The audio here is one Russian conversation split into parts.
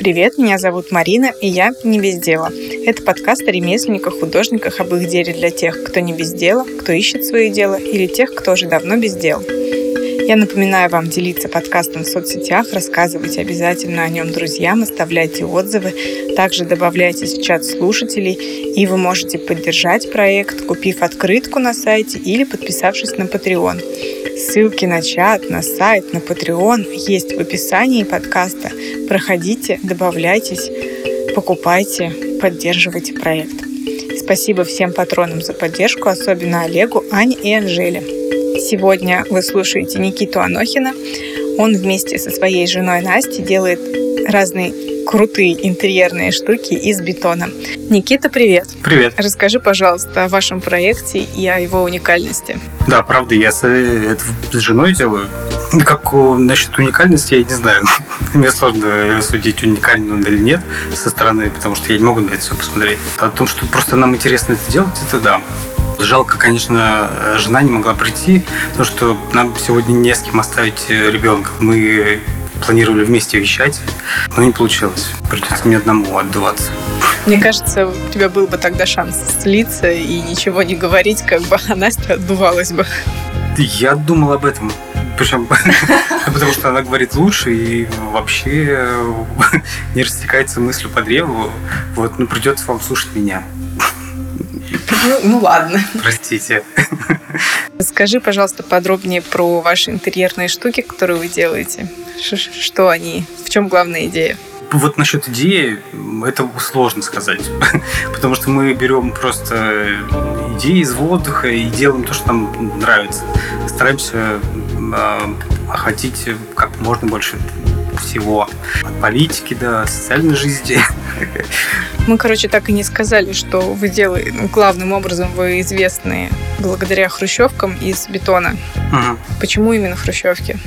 Привет, меня зовут Марина, и я «Не без дела». Это подкаст о ремесленниках, художниках, об их деле для тех, кто не без дела, кто ищет свое дело, или тех, кто уже давно без дел. Я напоминаю вам делиться подкастом в соцсетях, рассказывайте обязательно о нем друзьям, оставляйте отзывы, также добавляйтесь в чат слушателей, и вы можете поддержать проект, купив открытку на сайте или подписавшись на Patreon. Ссылки на чат, на сайт, на Patreon есть в описании подкаста. Проходите, добавляйтесь, покупайте, поддерживайте проект. Спасибо всем патронам за поддержку, особенно Олегу, Ане и Анжеле. Сегодня вы слушаете Никиту Анохина. Он вместе со своей женой Настей делает разные крутые интерьерные штуки из бетона. Никита, привет. Привет. Расскажи, пожалуйста, о вашем проекте и о его уникальности. Да, правда, я с, это с женой делаю. Как насчет уникальности, я не знаю. Мне сложно судить, уникальный он или нет со стороны, потому что я не могу на это все посмотреть. О том, что просто нам интересно это делать, это да. Жалко, конечно, жена не могла прийти, потому что нам сегодня не с кем оставить ребенка. Мы планировали вместе вещать, но не получилось. Придется мне одному отдуваться. Мне кажется, у тебя был бы тогда шанс слиться и ничего не говорить, как бы, а Настя отдувалась бы. Я думал об этом. Причем потому что она говорит лучше и вообще не растекается мыслью по древу. Вот, ну придется вам слушать меня. Ну, ну ладно. Простите. Скажи, пожалуйста, подробнее про ваши интерьерные штуки, которые вы делаете. Что они? В чем главная идея? Вот насчет идеи, это сложно сказать. Потому что мы берем просто идеи из воздуха и делаем то, что нам нравится. Стараемся э, охватить как можно больше всего. От политики до социальной жизни. Мы, короче, так и не сказали, что вы делаете, ну, главным образом вы известны благодаря хрущевкам из бетона. Угу. Почему именно хрущевки?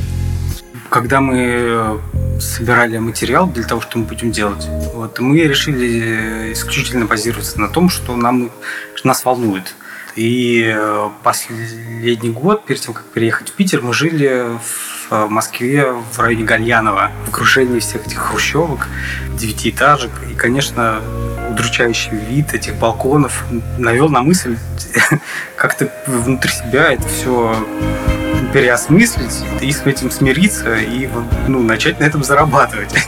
Когда мы э, собирали материал для того, что мы будем делать, вот, мы решили э, исключительно базироваться на том, что нам, что нас волнует. И э, последний год, перед тем, как переехать в Питер, мы жили в Москве, в районе Гальянова, в окружении всех этих хрущевок, девятиэтажек. И, конечно, удручающий вид этих балконов навел на мысль как-то внутри себя это все переосмыслить и с этим смириться и ну, начать на этом зарабатывать.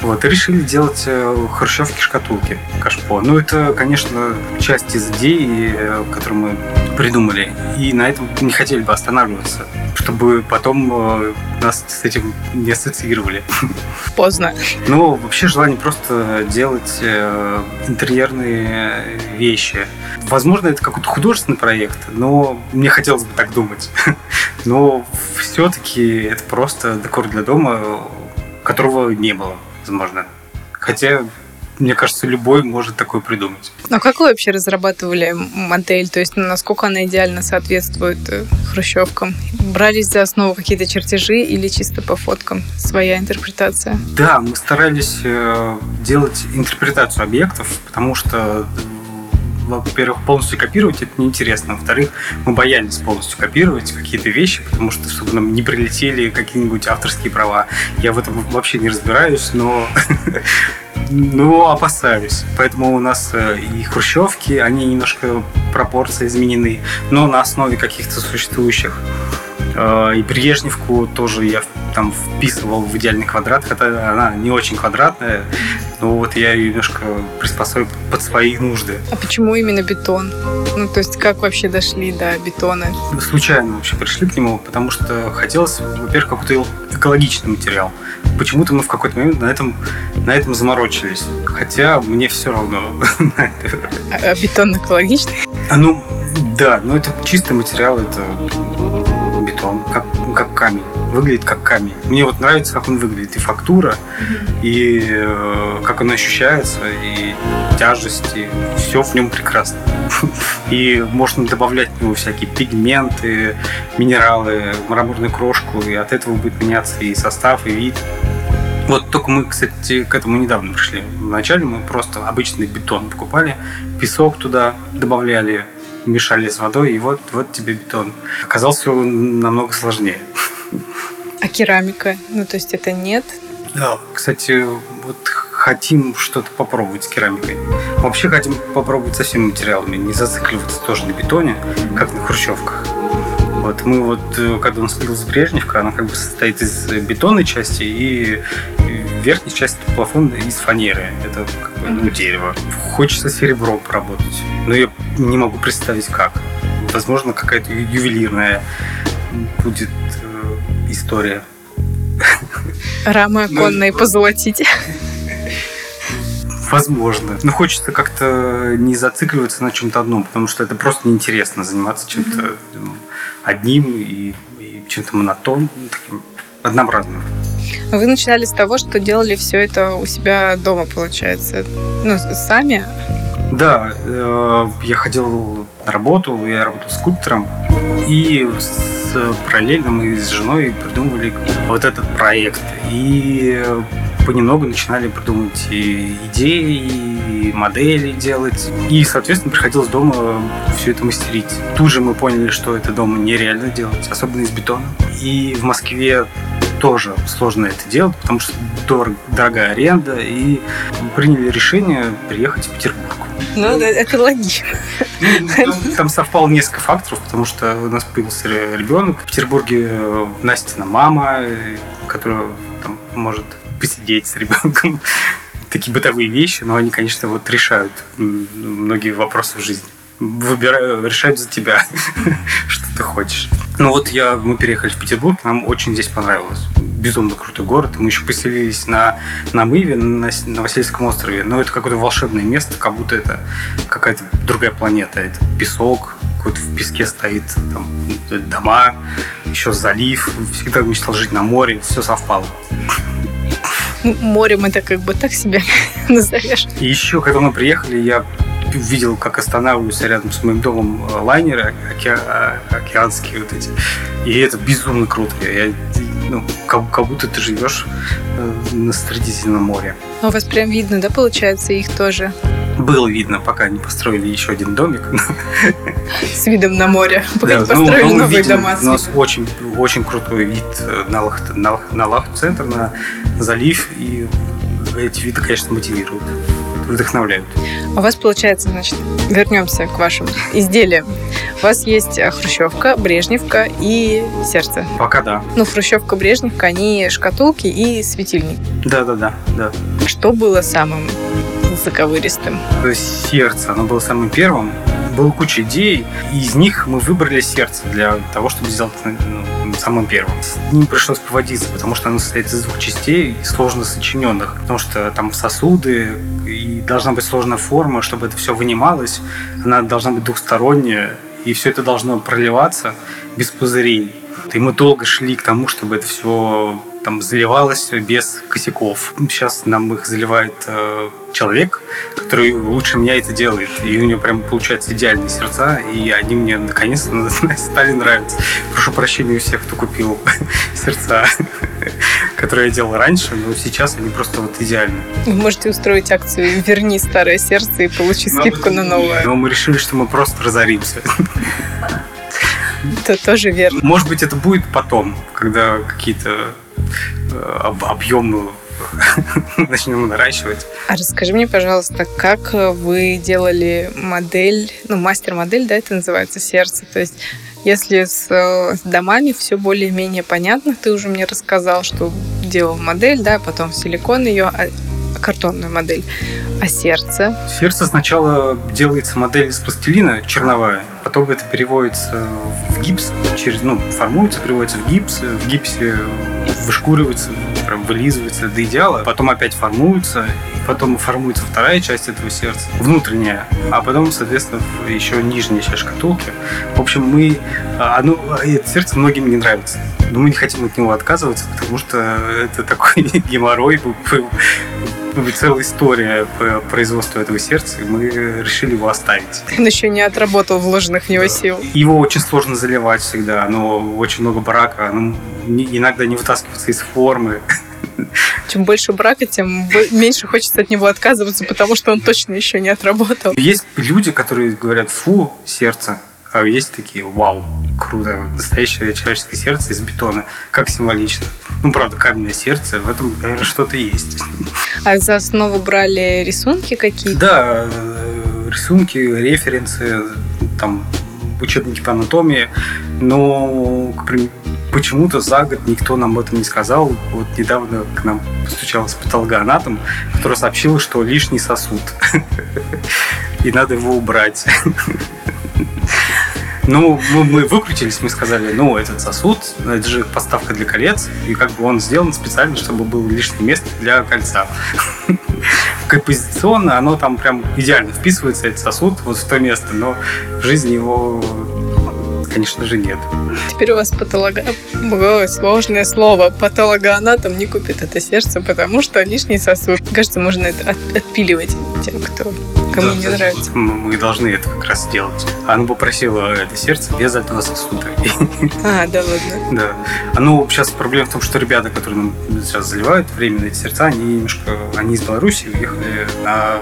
Вот, и решили делать э, хрущевки-шкатулки кашпо. Ну, это, конечно, часть из идей, э, которую мы придумали. И на этом не хотели бы останавливаться, чтобы потом э, нас с этим не ассоциировали. Поздно. Ну, вообще желание просто делать интерьерные вещи. Возможно, это какой-то художественный проект, но мне хотелось бы так думать. Но все-таки это просто декор для дома, которого не было возможно. Хотя мне кажется, любой может такое придумать. А как вы вообще разрабатывали модель? То есть насколько она идеально соответствует э, хрущевкам? Брались за основу какие-то чертежи или чисто по фоткам своя интерпретация? Да, мы старались э, делать интерпретацию объектов, потому что во-первых, полностью копировать это неинтересно. Во-вторых, мы боялись полностью копировать какие-то вещи, потому что чтобы нам не прилетели какие-нибудь авторские права. Я в этом вообще не разбираюсь, но ну, опасаюсь. Поэтому у нас э, и хрущевки, они немножко пропорции изменены, но на основе каких-то существующих. Э, и Брежневку тоже я там вписывал в идеальный квадрат, хотя она не очень квадратная, но вот я ее немножко приспособил под свои нужды. А почему именно бетон? Ну, то есть как вообще дошли до бетона? Случайно вообще пришли к нему, потому что хотелось, во-первых, какой-то экологичный материал. Почему-то мы в какой-то момент на этом, на этом заморочились. Хотя мне все равно. А, а бетон экологичный? А, ну, да, но это чистый материал, это бетон, как, как камень выглядит как камень. Мне вот нравится, как он выглядит. И фактура, mm-hmm. и э, как он ощущается, и тяжесть, и все в нем прекрасно. И можно добавлять в него всякие пигменты, минералы, мраморную крошку, и от этого будет меняться и состав, и вид. Вот только мы, кстати, к этому недавно пришли. Вначале мы просто обычный бетон покупали, песок туда добавляли, мешали с водой, и вот, вот тебе бетон. Оказалось все намного сложнее. А керамика? Ну, то есть это нет? Да, кстати, хотим что-то попробовать с керамикой. Вообще хотим попробовать со всеми материалами, не зацикливаться тоже на бетоне, как на хрущевках. Вот мы вот, э, когда у нас появилась Брежневка, она как бы состоит из бетонной части и верхней части плафона из фанеры. Это как бы, ну, дерево. Хочется серебром поработать, но я не могу представить как. Возможно, какая-то ювелирная будет история. Рамы оконные ну, позолотить. Возможно. Но хочется как-то не зацикливаться на чем-то одном, потому что это просто неинтересно заниматься чем-то mm-hmm. одним и, и чем-то монотонным, таким однообразным. Вы начинали с того, что делали все это у себя дома, получается. Ну, сами? Да, э, я ходил на работу, я работал скульптором, и параллельно мы с женой придумывали вот этот проект. И понемногу начинали придумывать и идеи, и модели делать. И, соответственно, приходилось дома все это мастерить. Тут же мы поняли, что это дома нереально делать, особенно из бетона. И в Москве тоже сложно это делать, потому что дорог, дорогая аренда, и приняли решение приехать в Петербург. Ну, это логично. Ну, там, там совпало несколько факторов, потому что у нас появился ребенок. В Петербурге э, Настина мама, которая там, может посидеть с ребенком. Такие бытовые вещи, но они, конечно, вот решают многие вопросы в жизни. Выбираю, решают за тебя, что ты хочешь. Ну вот я, мы переехали в Петербург, нам очень здесь понравилось. Безумно крутой город. Мы еще поселились на, на Мыве, на, на Васильевском острове. Но это какое-то волшебное место, как будто это какая-то другая планета. Это песок, какой-то в песке стоит там, дома, еще залив. Всегда мечтал жить на море, все совпало морем это как бы так себя назовешь. И еще, когда мы приехали, я видел, как останавливаются рядом с моим домом э, лайнеры оке... А, океанские вот эти. И это безумно круто. Я, ну, как, как будто ты живешь э, на Средиземном море. А у вас прям видно, да, получается, их тоже? Было видно, пока не построили еще один домик. С видом на море. Пока да, не построили ну, новые видим, дома. У нас очень, очень крутой вид э, на, Лахт, на, на Лахт-центр, на залив. И эти виды, конечно, мотивируют вдохновляют. У вас получается, значит, вернемся к вашим изделиям. У вас есть э, хрущевка, брежневка и сердце. Пока да. Ну, хрущевка, брежневка, они шкатулки и светильник. Да-да-да. да. Что было самым заковыристым? Сердце, оно было самым первым. Было куча идей, и из них мы выбрали сердце для того, чтобы сделать ну, самым первым. Ним пришлось поводиться, потому что оно состоит из двух частей, сложно сочиненных, потому что там сосуды, и должна быть сложная форма, чтобы это все вынималось, она должна быть двухсторонняя, и все это должно проливаться без пузырей. И мы долго шли к тому, чтобы это все там заливалось без косяков. Сейчас нам их заливает э, человек, который лучше меня это делает. И у него прям получаются идеальные сердца, и они мне наконец-то стали нравиться. Прошу прощения у всех, кто купил сердца, которые я делал раньше, но сейчас они просто вот идеальны. Вы можете устроить акцию «Верни старое сердце» и получи скидку на новое. Но мы решили, что мы просто разоримся. Это тоже верно. Может быть, это будет потом, когда какие-то э, объемы начнем наращивать. А расскажи мне, пожалуйста, как вы делали модель, ну, мастер-модель, да, это называется, сердце, то есть если с, с домами все более-менее понятно, ты уже мне рассказал, что делал модель, да, потом силикон ее, а, картонную модель. А сердце? Сердце сначала делается модель из пластилина черновая, потом это переводится в гипс, через, ну, формуется, переводится в гипс, в гипсе вышкуривается, прям вылизывается до идеала, потом опять формуется, потом формуется вторая часть этого сердца, внутренняя, а потом, соответственно, еще нижняя часть шкатулки. В общем, мы... А, оно, это сердце многим не нравится. Но мы не хотим от него отказываться, потому что это такой геморрой целая история по производству этого сердца, и мы решили его оставить. Он еще не отработал вложенных в него сил. Его очень сложно заливать всегда, но очень много брака, оно иногда не вытаскивается из формы. Чем больше брака, тем меньше хочется от него отказываться, потому что он точно еще не отработал. Есть люди, которые говорят, фу, сердце, а есть такие, вау, круто, настоящее человеческое сердце из бетона, как символично. Ну, правда, каменное сердце, в этом, наверное, что-то есть. А за основу брали рисунки какие-то? Да, э, рисунки, референсы, там, учебники по анатомии, но, почему-то за год никто нам об этом не сказал. Вот недавно к нам постучался патологоанатом, который сообщил, что лишний сосуд. И надо его убрать. Ну, мы, мы выкрутились, мы сказали, ну, этот сосуд, это же подставка для колец, и как бы он сделан специально, чтобы было лишнее место для кольца. Композиционно оно там прям идеально вписывается, этот сосуд, вот в то место, но в жизни его конечно же, нет. Теперь у вас патолога... Ой, сложное слово. Патологоанатом не купит это сердце, потому что лишний сосуд. Кажется, можно это от- отпиливать тем, кто кому Да, не да, нравится. Мы должны это как раз сделать. Оно попросило это сердце без этого сосуда. А, да ладно. Да. Оно сейчас проблема в том, что ребята, которые нам сейчас заливают временно эти сердца, они немножко, они из Беларуси уехали на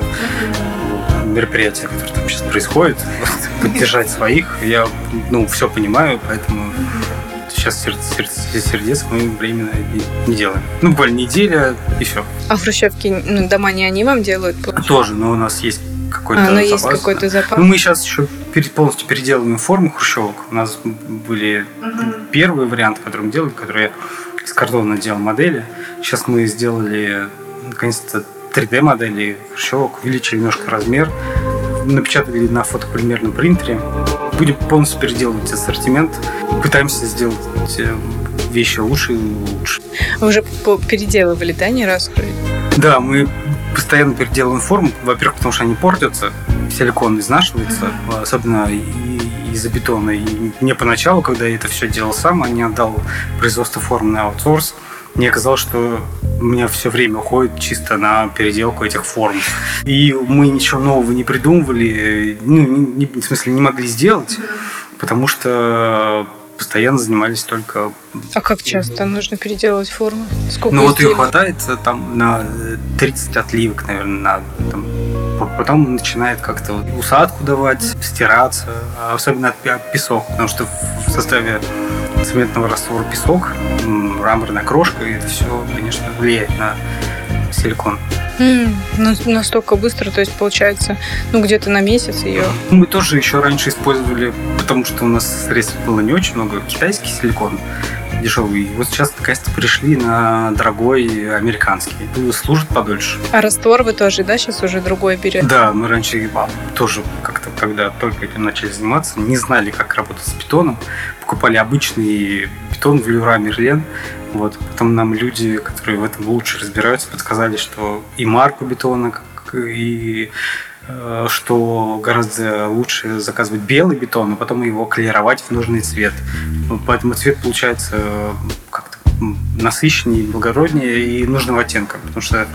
мероприятие, которое там сейчас происходит, поддержать своих. Я, ну, все понимаю, поэтому сейчас сердце, сердце, сердец мы временно не, делаем. Ну, буквально неделя и все. А в Хрущевке ну, дома не они вам делают? получается? Тоже, но у нас есть какой-то А, но есть запас. какой-то запас. Ну, мы сейчас еще полностью переделываем форму хрущевок. У нас были первые варианты, которые мы делали, которые я из картона делал модели. Сейчас мы сделали, наконец-то, 3D-модели хрущевок, увеличили немножко размер, напечатали на фотополимерном принтере. Будем полностью переделывать ассортимент. Пытаемся сделать э, вещи лучше и лучше. Вы уже переделывали, да, не раз? Да, мы постоянно переделываем форму. Во-первых, потому что они портятся, силикон изнашивается, особенно из-за бетона. И мне поначалу, когда я это все делал сам, а не отдал производство формы на аутсорс, мне казалось, что у меня все время уходит чисто на переделку этих форм. И мы ничего нового не придумывали, ну, не- в смысле, не могли сделать, потому что постоянно занимались только А как часто нужно переделывать форму? Сколько ну вот ее изделий? хватает э, там на э, 30 отливок, наверное, на там, по- потом начинает как-то усадку давать, стираться, а особенно песок, потому что в составе цементного раствора песок, мраморная крошка, и это все, конечно, влияет на силикон. Ну, настолько быстро, то есть получается, ну где-то на месяц ее. Мы тоже еще раньше использовали, потому что у нас средств было не очень много, китайский силикон дешевый. Вот сейчас наконец-то пришли на дорогой американский. Служит подольше. А раствор вы тоже, да, сейчас уже другой берете? Да, мы раньше тоже как-то, когда только этим начали заниматься, не знали, как работать с бетоном. Покупали обычный бетон в Люра Мерлен. Вот. Потом нам люди, которые в этом лучше разбираются, подсказали, что и марку бетона, и э, что гораздо лучше заказывать белый бетон, а потом его клеировать в нужный цвет. Вот Поэтому цвет получается э, как-то насыщеннее, благороднее и нужного оттенка. Потому что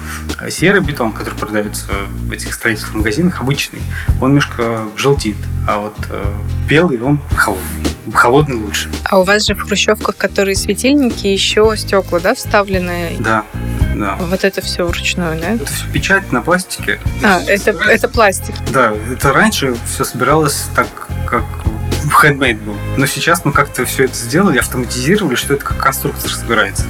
серый бетон, который продается в этих строительных магазинах, обычный, он немножко желтит. А вот э, белый, он холодный. Холодный лучше. А у вас же в хрущевках, которые светильники, еще стекла, да, вставлены? Да, да. Вот это все вручную, да? Это все печать на пластике. А, это, это пластик. Да, это раньше все собиралось так, как в handmade был. Но сейчас мы как-то все это сделали, автоматизировали, что это как конструктор собирается.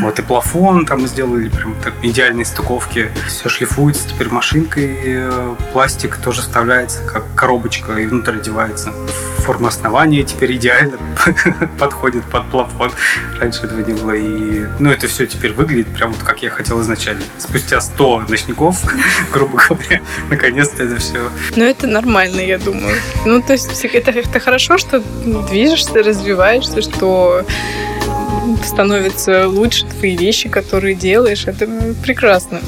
Вот и плафон там мы сделали прям так идеальные стыковки. Все шлифуется теперь машинкой. э, Пластик тоже вставляется как коробочка и внутрь одевается. Форма основания теперь идеально подходит под плафон. Раньше этого не было. И, ну, это все теперь выглядит прям вот как я хотел изначально. Спустя 100 ночников, грубо говоря, наконец-то это все Ну, это нормально, я думаю. Ну, то есть это, это хорошо, что движешься, развиваешься, что становятся лучше твои вещи, которые делаешь. Это прекрасно.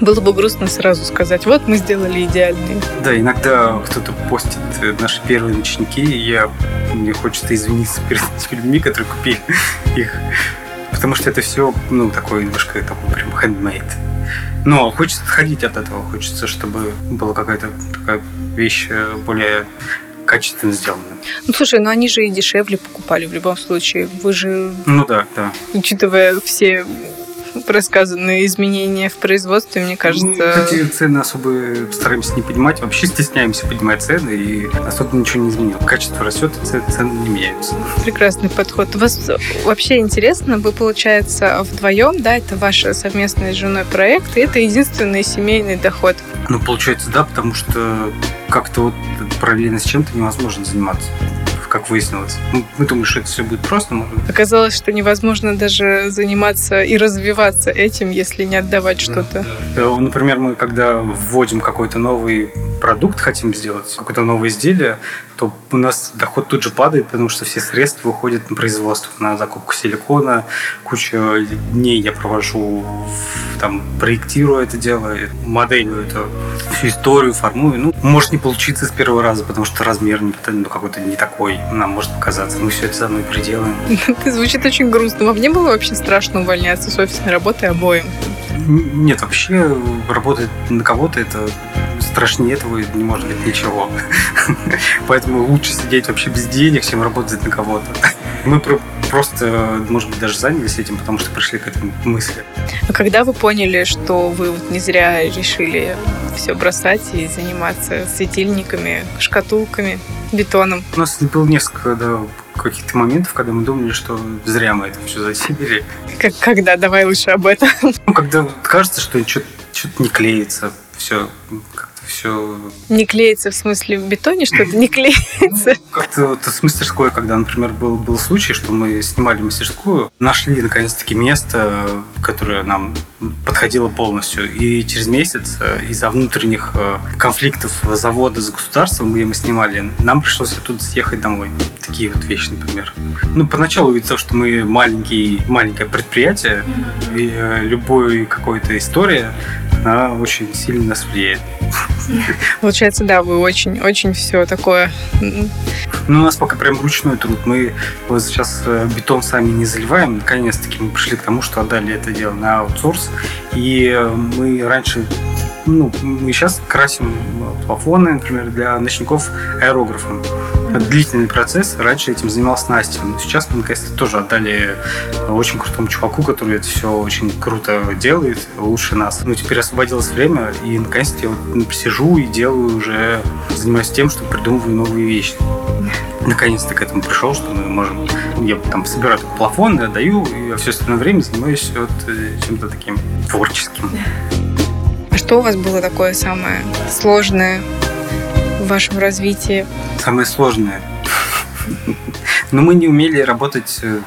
Было бы грустно сразу сказать, вот мы сделали идеальный. Да, иногда кто-то постит наши первые ночники, и я, мне хочется извиниться перед людьми, которые купили их. Потому что это все, ну, такое немножко такой прям handmade. Но хочется отходить от этого, хочется, чтобы была какая-то такая вещь более качественно сделанная. Ну, слушай, ну они же и дешевле покупали в любом случае. Вы же, Ну да, да. учитывая все рассказанные изменения в производстве, мне кажется... Мы, кстати, цены особо стараемся не поднимать, вообще стесняемся поднимать цены, и особо ничего не изменило. Качество растет, цены не меняются. Прекрасный подход. У вас вообще интересно, вы, получается, вдвоем, да, это ваш совместный с женой проект, и это единственный семейный доход. Ну, получается, да, потому что как-то вот параллельно с чем-то невозможно заниматься как выяснилось. Мы, мы думали, что это все будет просто. Может... Оказалось, что невозможно даже заниматься и развиваться этим, если не отдавать что-то. Да. Э, например, мы когда вводим какой-то новый продукт, хотим сделать, какое-то новое изделие, то у нас доход тут же падает, потому что все средства уходят на производство, на закупку силикона, куча дней я провожу, там, проектирую это дело, моделью это, всю историю формую. Ну, может не получиться с первого раза, потому что размер не, ну, какой-то не такой нам может показаться. Мы все это за мной приделаем. Это звучит очень грустно. Вам не было вообще страшно увольняться с офисной работы обоим? Нет, вообще работать на кого-то это страшнее этого не может быть ничего. Поэтому лучше сидеть вообще без денег, чем работать на кого-то. Мы просто, может быть, даже занялись этим, потому что пришли к этой мысли. А когда вы поняли, что вы вот не зря решили все бросать и заниматься светильниками, шкатулками, бетоном? У нас было несколько да, каких-то моментов, когда мы думали, что зря мы это все затеяли. Как, когда? Давай лучше об этом. Ну, когда кажется, что что-то не клеится, все все... Не клеится в смысле в бетоне что-то не клеится? Ну, как-то вот с мастерской, когда, например, был, был случай, что мы снимали мастерскую, нашли наконец-таки место, которое нам подходило полностью. И через месяц э, из-за внутренних э, конфликтов завода с государством, где мы снимали, нам пришлось оттуда съехать домой. Такие вот вещи, например. Ну, поначалу из-за того, что мы маленький, маленькое предприятие, и э, любой какой-то история, она очень сильно нас влияет. Получается, да, вы очень-очень все такое... Ну, у нас пока прям ручной труд. Мы вот сейчас э, бетон сами не заливаем. Наконец-таки мы пришли к тому, что отдали это дело на аутсорс. И э, мы раньше ну, мы сейчас красим плафоны, например, для ночников аэрографом. Длительный процесс. Раньше этим занимался Настя. Но сейчас мы, наконец-то, тоже отдали очень крутому чуваку, который это все очень круто делает, лучше нас. Ну, теперь освободилось время, и, наконец-то, я вот сижу и делаю уже, занимаюсь тем, что придумываю новые вещи. Наконец-то к этому пришел, что мы можем... Я там собираю плафон, отдаю, и все остальное время занимаюсь вот э, чем-то таким творческим. А что у вас было такое самое сложное вашем развитии? Самое сложное. Но мы не умели работать э,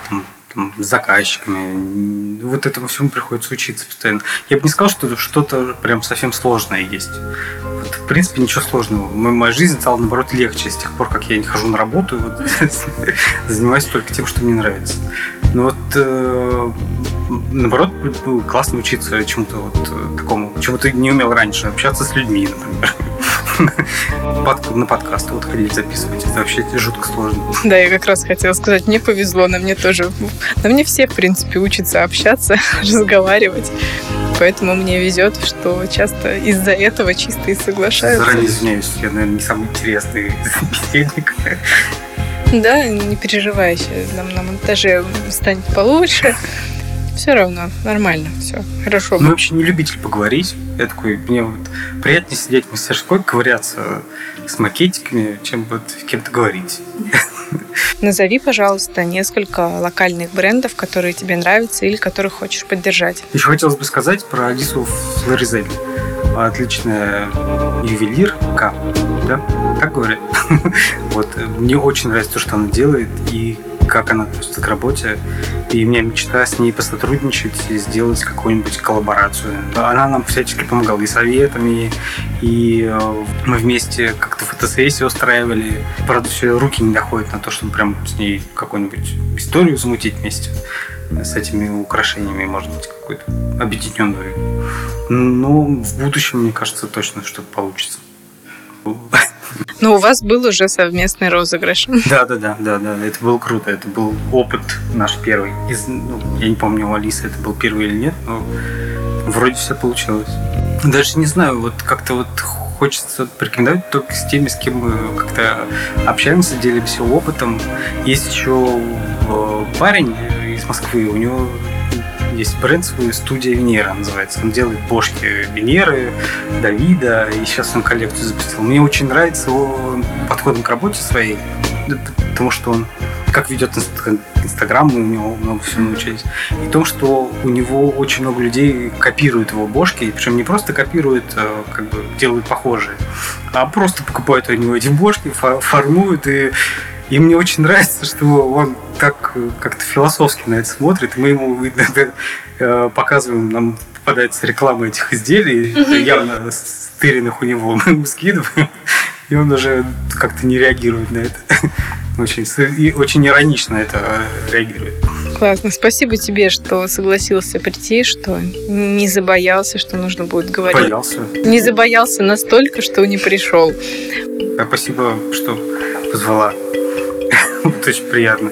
с заказчиками. Вот этому всему приходится учиться постоянно. Я бы не сказал, что что-то прям совсем сложное есть. Вот, в принципе, ничего сложного. Моя жизнь стала, наоборот, легче с тех пор, как я не хожу на работу. Вот, занимаюсь только тем, что мне нравится. Но вот э, наоборот, классно учиться чему-то вот э, такому, чему ты не умел раньше, общаться с людьми, например. Под, на подкасты вот ходить записывать. Это вообще жутко сложно. Да, я как раз хотела сказать, мне повезло, на мне тоже. На мне все, в принципе, учатся общаться, разговаривать. Поэтому мне везет, что часто из-за этого чисто и соглашаются. Заранее извиняюсь, я, наверное, не самый интересный собеседник. Да, не переживай, нам на монтаже станет получше. Все равно, нормально, все, хорошо. Мы вообще не любитель поговорить. Я такой, мне вот приятнее сидеть в мастерской, ковыряться с макетиками, чем вот с кем-то говорить. Назови, пожалуйста, несколько локальных брендов, которые тебе нравятся или которых хочешь поддержать. Еще хотелось бы сказать про Алису Флоризель. Отличная ювелирка, да? Так говорят? вот. Мне очень нравится то, что она делает, и как она относится к работе. И у меня мечта с ней посотрудничать и сделать какую-нибудь коллаборацию. Она нам всячески помогала и советами, и э, мы вместе как-то фотосессии устраивали. Правда, все руки не доходят на то, чтобы прям с ней какую-нибудь историю замутить вместе с этими украшениями, может быть, какую-то объединенную. Но в будущем, мне кажется, точно что-то получится. Но у вас был уже совместный розыгрыш. Да, да, да, да, да. Это было круто. Это был опыт наш первый. Из, ну, я не помню, у Алисы это был первый или нет, но вроде все получилось. Даже не знаю, вот как-то вот хочется порекомендовать только с теми, с кем мы как-то общаемся, делимся опытом. Есть еще э, парень из Москвы, у него есть бренд свой, студия Венера называется. Он делает бошки Венеры, Давида, и сейчас он коллекцию запустил. Мне очень нравится его подходом к работе своей, потому что он как ведет Инстаграм, мы у него много всего научились. И то, что у него очень много людей копируют его бошки, причем не просто копируют, а как бы делают похожие, а просто покупают у него эти бошки, формуют и и мне очень нравится, что он так как-то философски на это смотрит. Мы ему иногда э, показываем, нам попадается реклама этих изделий, явно стыренных у него, мы ему скидываем. И он уже как-то не реагирует на это. Очень, и очень иронично это реагирует. Классно. Спасибо тебе, что согласился прийти, что не забоялся, что нужно будет говорить. Боялся. Не забоялся настолько, что не пришел. Спасибо, что позвала. Это очень приятно.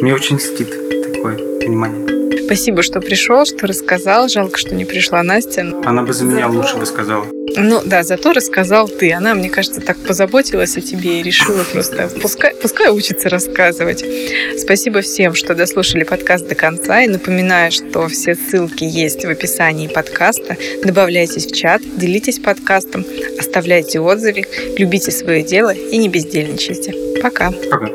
Мне очень стыд такое внимание. Спасибо, что пришел, что рассказал. Жалко, что не пришла Настя. Она бы за меня лучше бы сказала. Ну да, зато рассказал ты. Она, мне кажется, так позаботилась о тебе и решила просто пускай, пускай учится рассказывать. Спасибо всем, что дослушали подкаст до конца. И напоминаю, что все ссылки есть в описании подкаста. Добавляйтесь в чат, делитесь подкастом, оставляйте отзывы, любите свое дело и не бездельничайте. Пока. Пока.